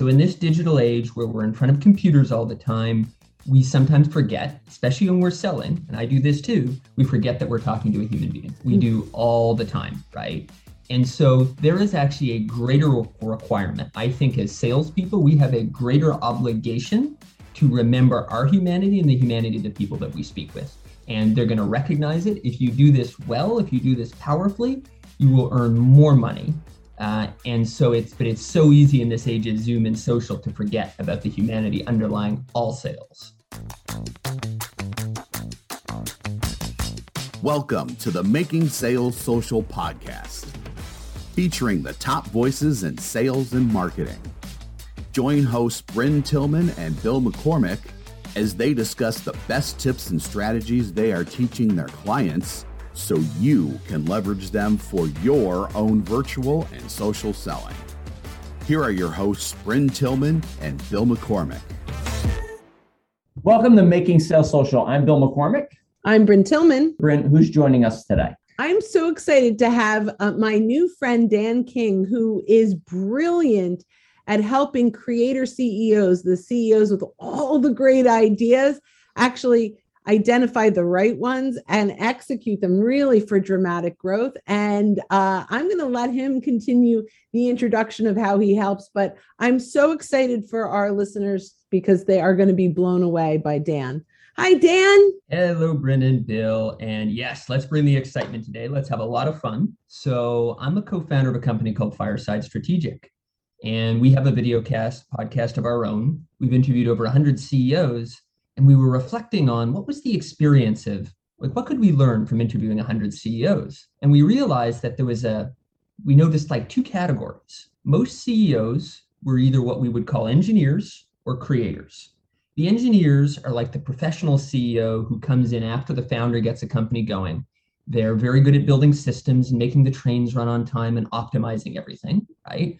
So, in this digital age where we're in front of computers all the time, we sometimes forget, especially when we're selling, and I do this too, we forget that we're talking to a human being. We hmm. do all the time, right? And so there is actually a greater requirement. I think as salespeople, we have a greater obligation to remember our humanity and the humanity of the people that we speak with. And they're going to recognize it. If you do this well, if you do this powerfully, you will earn more money uh, and so it's, but it's so easy in this age of Zoom and social to forget about the humanity underlying all sales. Welcome to the Making Sales Social podcast, featuring the top voices in sales and marketing. Join hosts Brynne Tillman and Bill McCormick as they discuss the best tips and strategies they are teaching their clients so you can leverage them for your own virtual and social selling. Here are your hosts, Brynne Tillman and Bill McCormick. Welcome to Making Sales Social. I'm Bill McCormick. I'm Brynne Tillman. Brynne, who's joining us today? I'm so excited to have uh, my new friend, Dan King, who is brilliant at helping creator CEOs, the CEOs with all the great ideas, actually identify the right ones and execute them really for dramatic growth. And uh, I'm going to let him continue the introduction of how he helps. But I'm so excited for our listeners because they are going to be blown away by Dan. Hi, Dan. Hello, Brendan, Bill. And yes, let's bring the excitement today. Let's have a lot of fun. So, I'm a co founder of a company called Fireside Strategic. And we have a video cast podcast of our own. We've interviewed over 100 CEOs and we were reflecting on what was the experience of like what could we learn from interviewing 100 CEOs and we realized that there was a we noticed like two categories. Most CEOs were either what we would call engineers or creators. The engineers are like the professional CEO who comes in after the founder gets a company going. They're very good at building systems and making the trains run on time and optimizing everything right?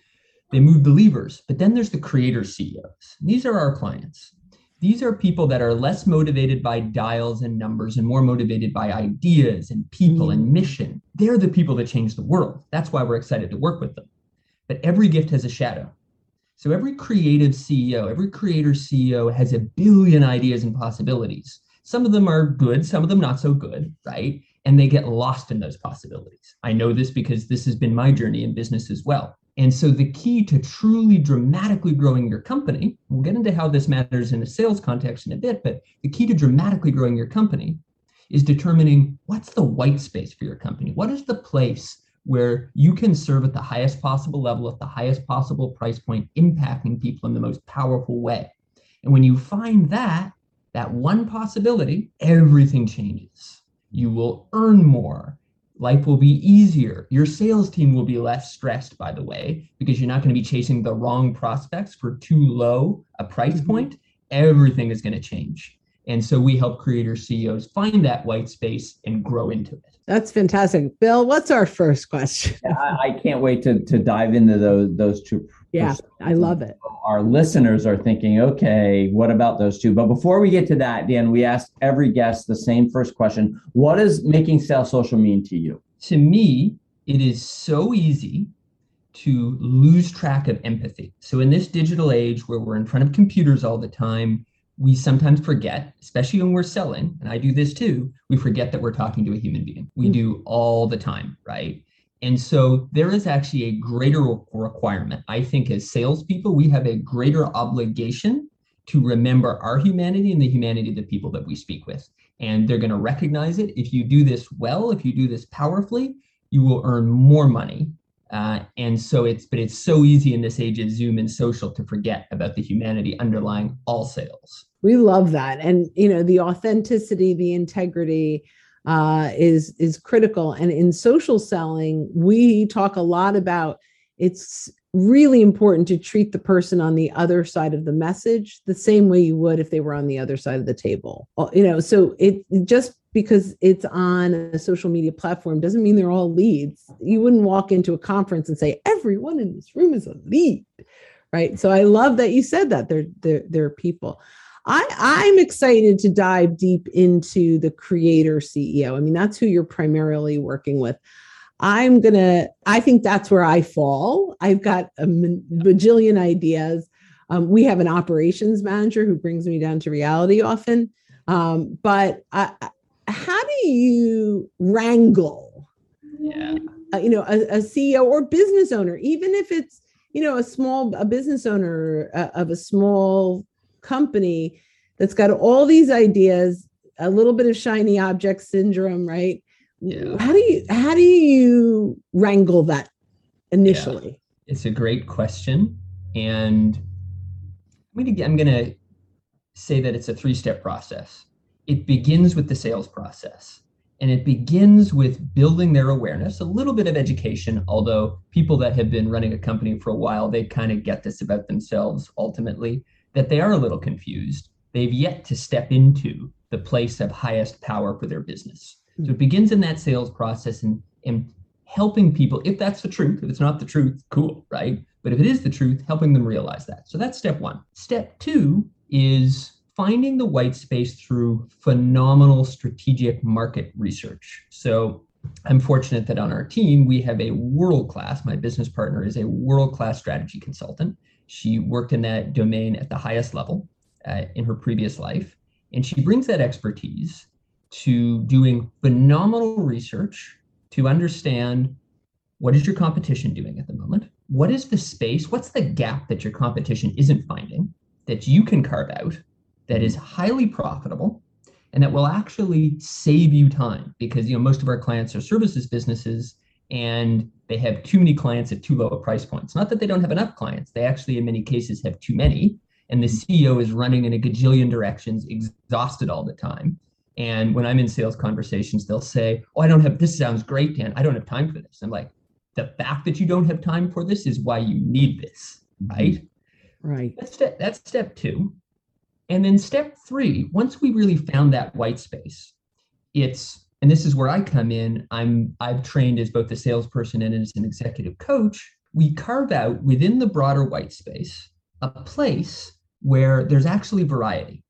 They move the levers but then there's the creator CEOs these are our clients these are people that are less motivated by dials and numbers and more motivated by ideas and people mm. and mission. They're the people that change the world. That's why we're excited to work with them. But every gift has a shadow. So every creative CEO, every creator CEO has a billion ideas and possibilities. Some of them are good, some of them not so good, right? And they get lost in those possibilities. I know this because this has been my journey in business as well. And so the key to truly dramatically growing your company, we'll get into how this matters in a sales context in a bit, but the key to dramatically growing your company is determining what's the white space for your company? What is the place where you can serve at the highest possible level, at the highest possible price point, impacting people in the most powerful way? And when you find that, that one possibility, everything changes. You will earn more life will be easier. Your sales team will be less stressed, by the way, because you're not going to be chasing the wrong prospects for too low a price mm-hmm. point. Everything is going to change. And so we help creator CEOs find that white space and grow into it. That's fantastic. Bill, what's our first question? I, I, can't wait to, to dive into those, those two. Yeah, I love it. Our listeners are thinking, okay, what about those two? But before we get to that, Dan, we ask every guest the same first question What does making sales social mean to you? To me, it is so easy to lose track of empathy. So, in this digital age where we're in front of computers all the time, we sometimes forget, especially when we're selling, and I do this too, we forget that we're talking to a human being. We mm-hmm. do all the time, right? And so there is actually a greater requirement. I think as salespeople, we have a greater obligation to remember our humanity and the humanity of the people that we speak with. And they're going to recognize it. If you do this well, if you do this powerfully, you will earn more money uh, and so it's, but it's so easy in this age of Zoom and social to forget about the humanity underlying all sales. We love that, and you know the authenticity, the integrity uh, is is critical. And in social selling, we talk a lot about it's really important to treat the person on the other side of the message the same way you would if they were on the other side of the table. You know, so it just because it's on a social media platform doesn't mean they're all leads. You wouldn't walk into a conference and say everyone in this room is a lead, right? So I love that you said that they're they're, they're people. I, I'm excited to dive deep into the creator CEO. I mean, that's who you're primarily working with. I'm gonna. I think that's where I fall. I've got a bajillion ideas. Um, we have an operations manager who brings me down to reality often. Um, but uh, how do you wrangle? Yeah. Uh, you know, a, a, CEO or business owner, even if it's you know a small a business owner uh, of a small company that's got all these ideas, a little bit of shiny object syndrome, right? Yeah. How do you how do you wrangle that initially? Yeah. It's a great question, and I'm gonna I'm gonna say that it's a three step process. It begins with the sales process. And it begins with building their awareness, a little bit of education, although people that have been running a company for a while, they kind of get this about themselves ultimately, that they are a little confused. They've yet to step into the place of highest power for their business. So it hmm. begins in that sales process and, and helping people, if that's the truth, if it's not the truth, cool, right? But if it is the truth, helping them realize that. So that's step one. Step two is finding the white space through phenomenal strategic market research. So I'm fortunate that on our team, we have a world class, my business partner is a world class strategy consultant. She worked in that domain at the highest level uh, in her previous life. And she brings that expertise to doing phenomenal research to understand what is your competition doing at the moment? What is the space? What's the gap that your competition isn't finding that you can carve out that is highly profitable and that will actually save you time because you know most of our clients are services businesses and they have too many clients at too low a price points. Not that they don't have enough clients, they actually in many cases have too many and the CEO is running in a gajillion directions, exhausted all the time. And when I'm in sales conversations, they'll say, Oh, I don't have this sounds great, Dan. I don't have time for this. I'm like, the fact that you don't have time for this is why you need this, right? Right. That's step, that's step two. And then step three, once we really found that white space, it's and this is where I come in. I'm I've trained as both a salesperson and as an executive coach. We carve out within the broader white space a place where there's actually variety.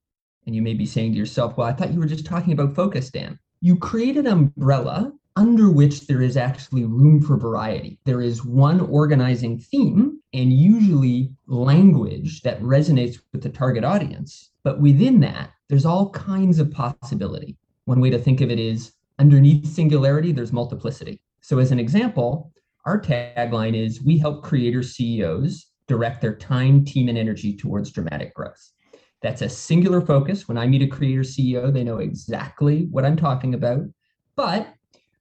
And you may be saying to yourself, well, I thought you were just talking about focus, Dan. You create an umbrella under which there is actually room for variety. There is one organizing theme and usually language that resonates with the target audience. But within that, there's all kinds of possibility. One way to think of it is underneath singularity, there's multiplicity. So, as an example, our tagline is We help creators, CEOs direct their time, team, and energy towards dramatic growth. That's a singular focus. When I meet a creator CEO, they know exactly what I'm talking about. But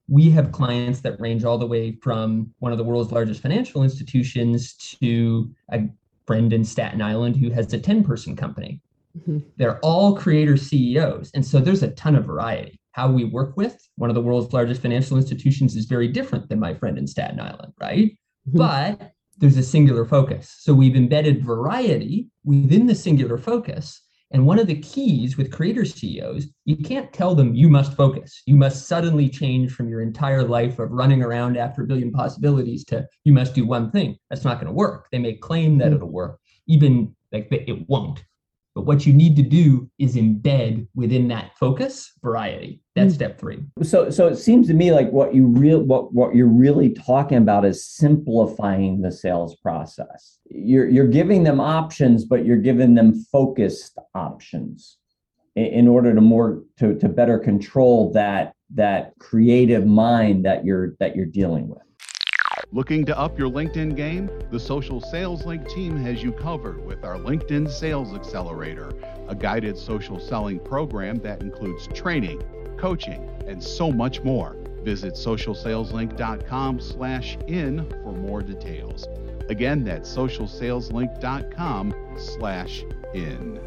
we have clients that range all the way from one of the world's largest financial institutions to a friend in Staten Island who has a 10 person company. Mm-hmm. They're all creator CEOs. And so there's a ton of variety. How we work with one of the world's largest financial institutions is very different than my friend in Staten Island, right? Mm-hmm. But there's a singular focus. So we've embedded variety within the singular focus. And one of the keys with creator CEOs, you can't tell them you must focus. You must suddenly change from your entire life of running around after a billion possibilities to you must do one thing. That's not going to work. They may claim that mm-hmm. it'll work, even like it won't. But what you need to do is embed within that focus variety. That's mm. step three. So so it seems to me like what you real what what you're really talking about is simplifying the sales process. You're you're giving them options, but you're giving them focused options in, in order to more to to better control that that creative mind that you're that you're dealing with. Looking to up your LinkedIn game? The Social Sales Link team has you covered with our LinkedIn Sales Accelerator, a guided social selling program that includes training, coaching, and so much more. Visit socialsaleslink.com slash in for more details. Again, that's socialsaleslink.com slash in.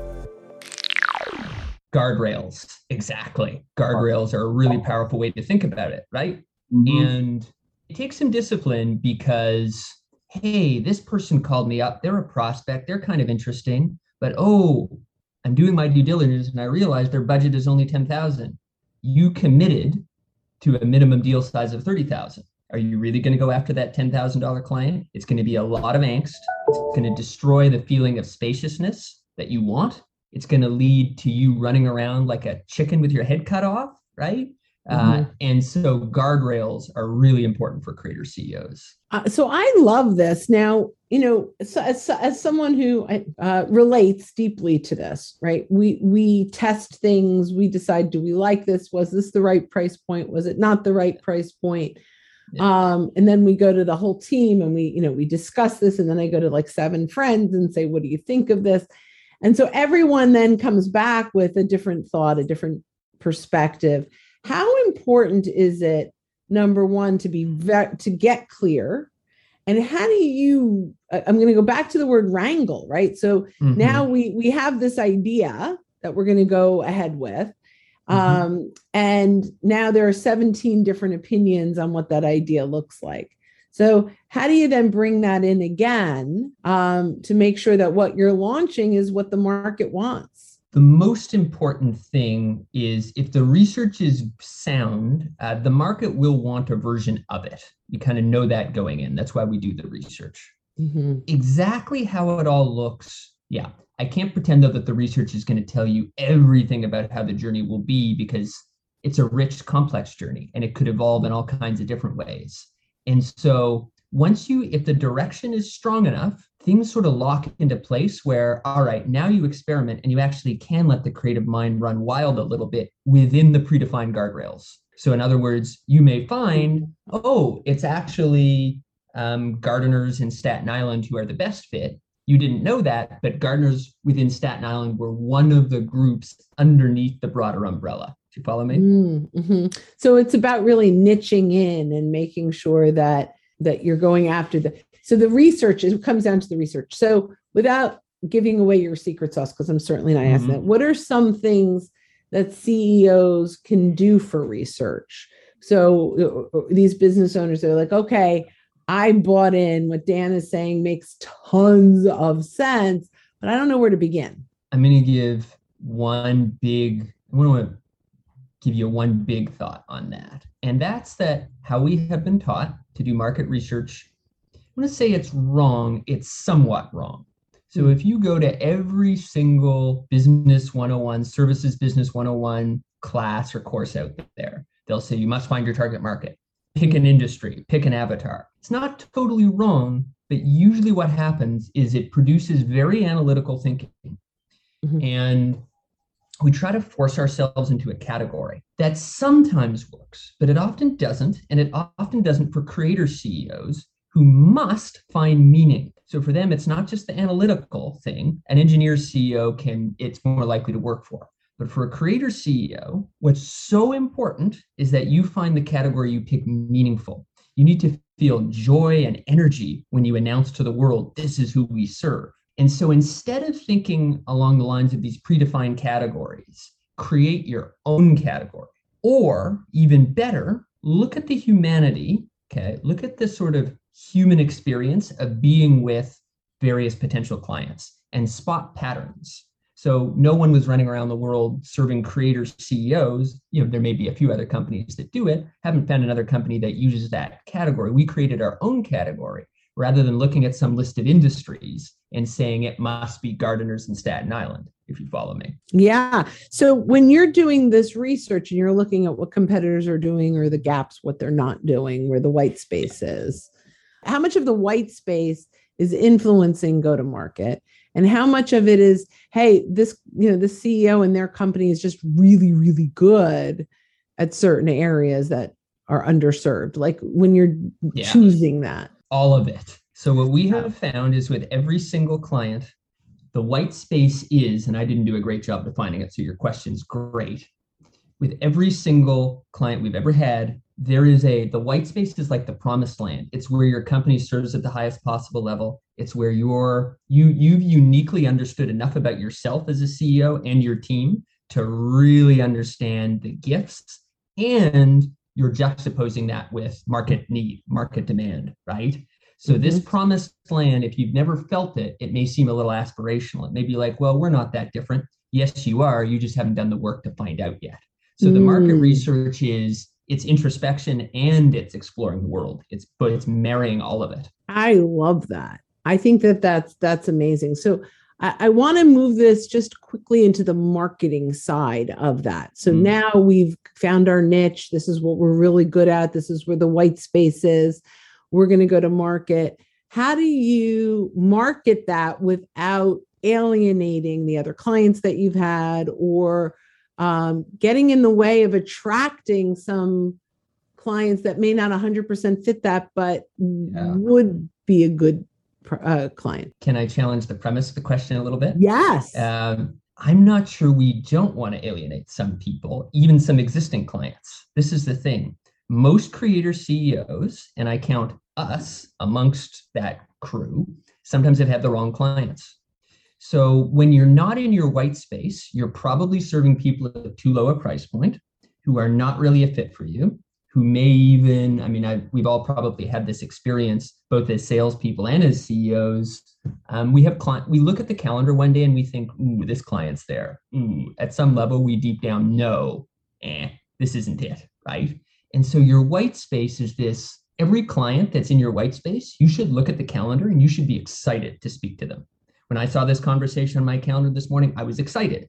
Guardrails. Exactly. Guardrails are a really powerful way to think about it, right? Mm-hmm. And it takes some discipline because hey this person called me up. They're a prospect. They're kind of interesting. But oh i'm doing my due diligence and i realize their budget is only 10000 you committed to a minimum deal size of 30000 are you really going to go after that $10000 client? It's going to be a lot of angst. It's going to destroy the feeling of spaciousness that you want. It's going to lead to you running around like a chicken with your head cut off right uh, mm-hmm. and so guardrails are really important for creator CEOs. Uh, so I love this. Now, you know, as, as someone who uh, relates deeply to this, right? We we test things. We decide, do we like this? Was this the right price point? Was it not the right price point? Yeah. Um, and then we go to the whole team and we, you know, we discuss this. And then I go to like seven friends and say, what do you think of this? And so everyone then comes back with a different thought, a different perspective. How important is it, number one, to be ve- to get clear and how do you i'm going to go back to the word wrangle right so mm-hmm. now we we have this idea that we're going to go ahead with mm-hmm. um, and now there are 17 different opinions on what that idea looks like so how do you then bring that in again um, to make sure that what you're launching is what the market wants the most important thing is if the research is sound, uh, the market will want a version of it. You kind of know that going in. That's why we do the research. Mm-hmm. Exactly how it all looks, yeah. I can't pretend though that the research is going to tell you everything about how the journey will be because it's a rich, complex journey and it could evolve in all kinds of different ways. And so once you, if the direction is strong enough, things sort of lock into place where, all right, now you experiment and you actually can let the creative mind run wild a little bit within the predefined guardrails. So, in other words, you may find, oh, it's actually um, gardeners in Staten Island who are the best fit. You didn't know that, but gardeners within Staten Island were one of the groups underneath the broader umbrella. Do you follow me? Mm-hmm. So it's about really niching in and making sure that that you're going after the so the research it comes down to the research so without giving away your secret sauce because i'm certainly not asking mm-hmm. that what are some things that ceos can do for research so uh, uh, these business owners are like okay i bought in what dan is saying makes tons of sense but i don't know where to begin i'm going to give one big i want to give you one big thought on that and that's that how we have been taught to do market research. I want to say it's wrong, it's somewhat wrong. So if you go to every single business 101, services business 101 class or course out there, they'll say you must find your target market, pick an industry, pick an avatar. It's not totally wrong, but usually what happens is it produces very analytical thinking. Mm-hmm. And we try to force ourselves into a category that sometimes works, but it often doesn't. And it often doesn't for creator CEOs who must find meaning. So for them, it's not just the analytical thing. An engineer CEO can, it's more likely to work for. But for a creator CEO, what's so important is that you find the category you pick meaningful. You need to feel joy and energy when you announce to the world, this is who we serve. And so instead of thinking along the lines of these predefined categories, create your own category. Or even better, look at the humanity, okay? Look at the sort of human experience of being with various potential clients and spot patterns. So no one was running around the world serving creators, CEOs. You know, there may be a few other companies that do it. Haven't found another company that uses that category. We created our own category rather than looking at some list of industries and saying it must be gardeners in Staten Island, if you follow me. Yeah. So when you're doing this research and you're looking at what competitors are doing or the gaps, what they're not doing, where the white space is, how much of the white space is influencing go to market? And how much of it is, hey, this, you know, the CEO and their company is just really, really good at certain areas that are underserved? Like when you're yeah. choosing that all of it. So what we have found is with every single client, the white space is, and I didn't do a great job defining it, so your question's great. With every single client we've ever had, there is a the white space is like the promised land. It's where your company serves at the highest possible level. It's where you're you you've uniquely understood enough about yourself as a CEO and your team to really understand the gifts and you're juxtaposing that with market need, market demand, right? So mm-hmm. this promised land, if you've never felt it, it may seem a little aspirational. It may be like, well, we're not that different. Yes, you are. You just haven't done the work to find out yet. So mm. the market mm. research is it's introspection and it's exploring the world. It's but it's marrying all of it. I love that. I think that that's that's amazing. So I, I want to move this just quickly into the marketing side of that. So mm. now we've found our niche. This is what we're really good at. This is where the white space is. We're going to go to market. how do you market that without alienating the other clients that you've had or um, getting in the way of attracting some clients that may not 100% fit that, but yeah. would be a good uh, client. Can I challenge the premise of the question a little bit? Yes. Um, I'm not sure we don't want to alienate some people, even some existing clients. This is the thing. Most creator CEOs, and I count us amongst that crew, sometimes have had the wrong clients. So when you're not in your white space, you're probably serving people at too low a price point who are not really a fit for you who may even, I mean, I, we've all probably had this experience both as salespeople and as CEOs. Um, we have client, we look at the calendar one day and we think, ooh, this client's there. Ooh, at some level, we deep down know, eh, this isn't it, right? And so your white space is this every client that's in your white space, you should look at the calendar and you should be excited to speak to them. When I saw this conversation on my calendar this morning, I was excited,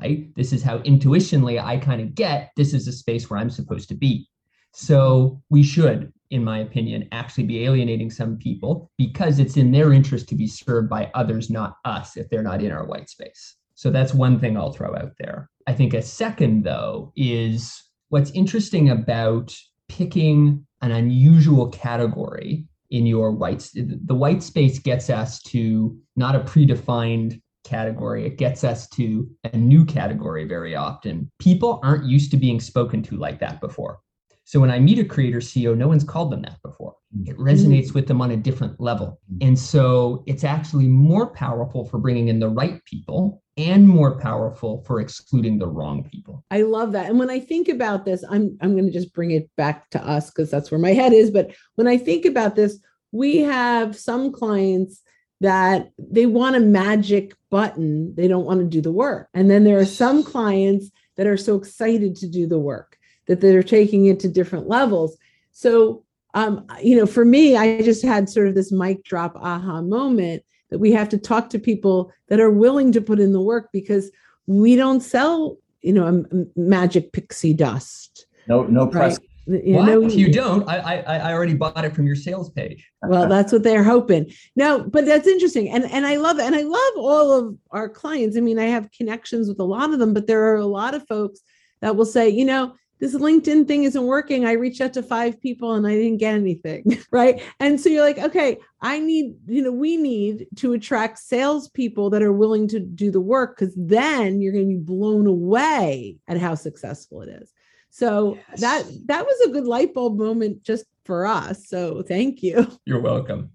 right? This is how intuitionally I kind of get this is a space where I'm supposed to be. So we should, in my opinion, actually be alienating some people because it's in their interest to be served by others, not us, if they're not in our white space. So that's one thing I'll throw out there. I think a second, though, is what's interesting about picking an unusual category in your white the white space gets us to not a predefined category it gets us to a new category very often. People aren't used to being spoken to like that before so when I meet a creator CEO, no one's called them that before. Mm-hmm. It resonates with them on a different level. Mm-hmm. And so it's actually more powerful for bringing in the right people and more powerful for excluding the wrong people. I love that. And when I think about this, I'm I'm going to just bring it back to us because that's where my head is, but when I think about this, we have some clients that they want a magic button, they don't want to do the work. And then there are some clients that are so excited to do the work that they're taking it to different levels. So, um, you know, for me, I just had sort of this mic drop aha moment that we have to talk to people that are willing to put in the work because we don't sell, you know, a, magic pixie dust. No, no press. Right? You what? Know, if you don't, I, I I already bought it from your sales page. Well, that's what they're hoping. No, but that's interesting, and and I love it, and I love all of our clients. I mean, I have connections with a lot of them, but there are a lot of folks that will say, you know, this LinkedIn thing isn't working. I reached out to five people and I didn't get anything. Right. And so you're like, okay, I need, you know, we need to attract salespeople that are willing to do the work because then you're going to be blown away at how successful it is. So yes. that that was a good light bulb moment just for us. So thank you. You're welcome.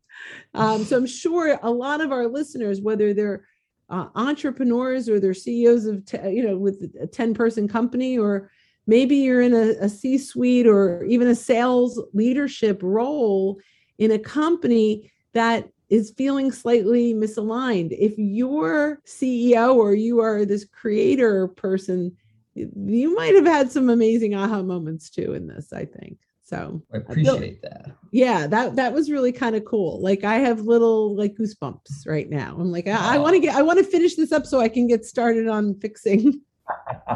Um, so I'm sure a lot of our listeners, whether they're uh, entrepreneurs or they're CEOs of, t- you know, with a 10 person company or maybe you're in a, a C suite or even a sales leadership role in a company that is feeling slightly misaligned. If you're CEO or you are this creator person, you might have had some amazing aha moments too in this, I think. So I appreciate that. Yeah, that that was really kind of cool. Like I have little like goosebumps right now. I'm like, I, I want to get I want to finish this up so I can get started on fixing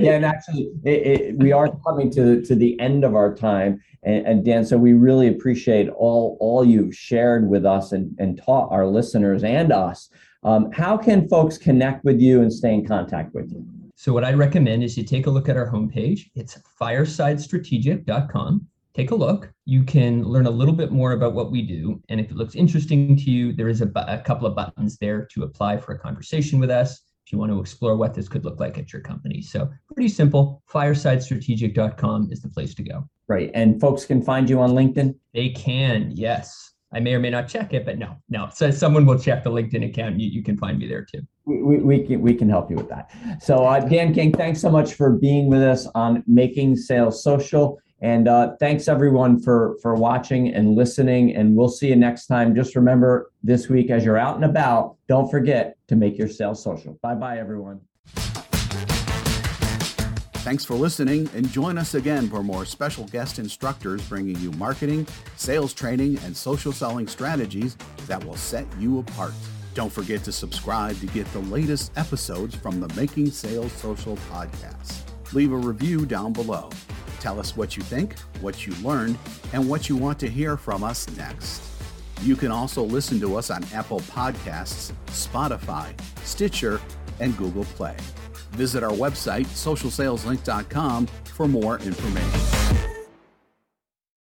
yeah, and actually, it, it, we are coming to to the end of our time, and, and, Dan, so we really appreciate all all you've shared with us and and taught our listeners and us. Um, how can folks connect with you and stay in contact with you? So, what I recommend is you take a look at our homepage. It's firesidestrategic.com. Take a look. You can learn a little bit more about what we do. And if it looks interesting to you, there is a, a couple of buttons there to apply for a conversation with us if you want to explore what this could look like at your company. So pretty simple. Firesidestrategic.com is the place to go. Right. And folks can find you on LinkedIn? They can, yes. I may or may not check it, but no, no. So someone will check the LinkedIn account. You, you can find me there too. We, we, we, can, we can help you with that. So, uh, Dan King, thanks so much for being with us on Making Sales Social. And uh, thanks everyone for for watching and listening. And we'll see you next time. Just remember this week as you're out and about, don't forget to make your sales social. Bye bye, everyone. Thanks for listening and join us again for more special guest instructors bringing you marketing, sales training, and social selling strategies that will set you apart. Don't forget to subscribe to get the latest episodes from the Making Sales Social podcast. Leave a review down below. Tell us what you think, what you learned, and what you want to hear from us next. You can also listen to us on Apple Podcasts, Spotify, Stitcher, and Google Play. Visit our website, socialsaleslink.com, for more information.